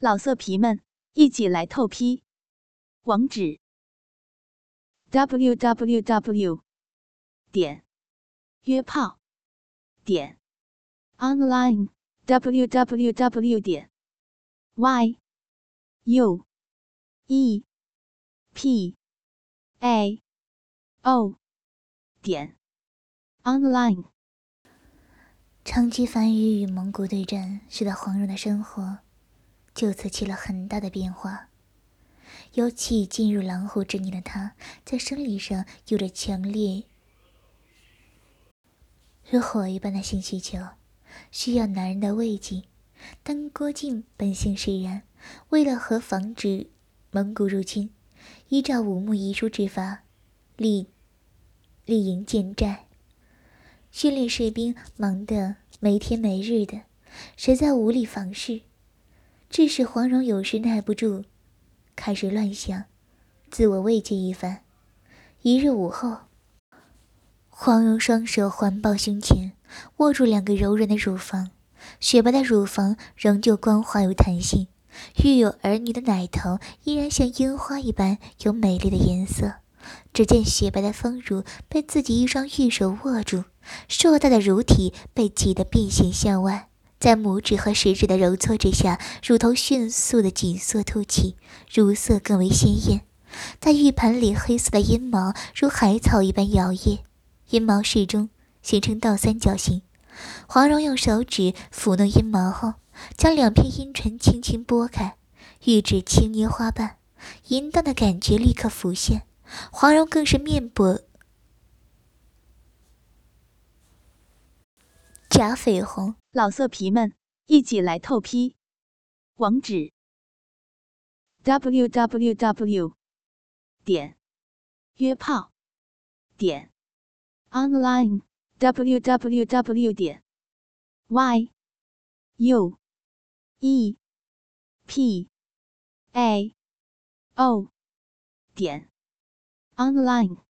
老色皮们，一起来透批！网址：w w w 点约炮点 online w w w 点 y u e p a o 点 online。长期繁育与蒙古对战，使得黄蓉的生活。就此起了很大的变化。尤其进入狼虎之年的他，在生理上有着强烈如火一般的性需求，需要男人的慰藉。但郭靖本性使然，为了和防止蒙古入侵，依照武穆遗书之法，立立营建寨，训练士兵，忙得没天没日的，实在无力房事。致使黄蓉有时耐不住，开始乱想，自我慰藉一番。一日午后，黄蓉双手环抱胸前，握住两个柔软的乳房，雪白的乳房仍旧光滑有弹性，育有儿女的奶头依然像樱花一般有美丽的颜色。只见雪白的丰乳被自己一双玉手握住，硕大的乳体被挤得变形向外。在拇指和食指的揉搓之下，乳头迅速的紧缩凸起，乳色更为鲜艳。在玉盘里，黑色的阴毛如海草一般摇曳，阴毛适中，形成倒三角形。黄蓉用手指抚弄阴毛后，将两片阴唇轻轻拨开，玉指轻捏花瓣，淫荡的感觉立刻浮现。黄蓉更是面薄。假绯红，老色皮们一起来透批！网址：w w w 点约炮点 online w w w 点 y u e p a o 点 online。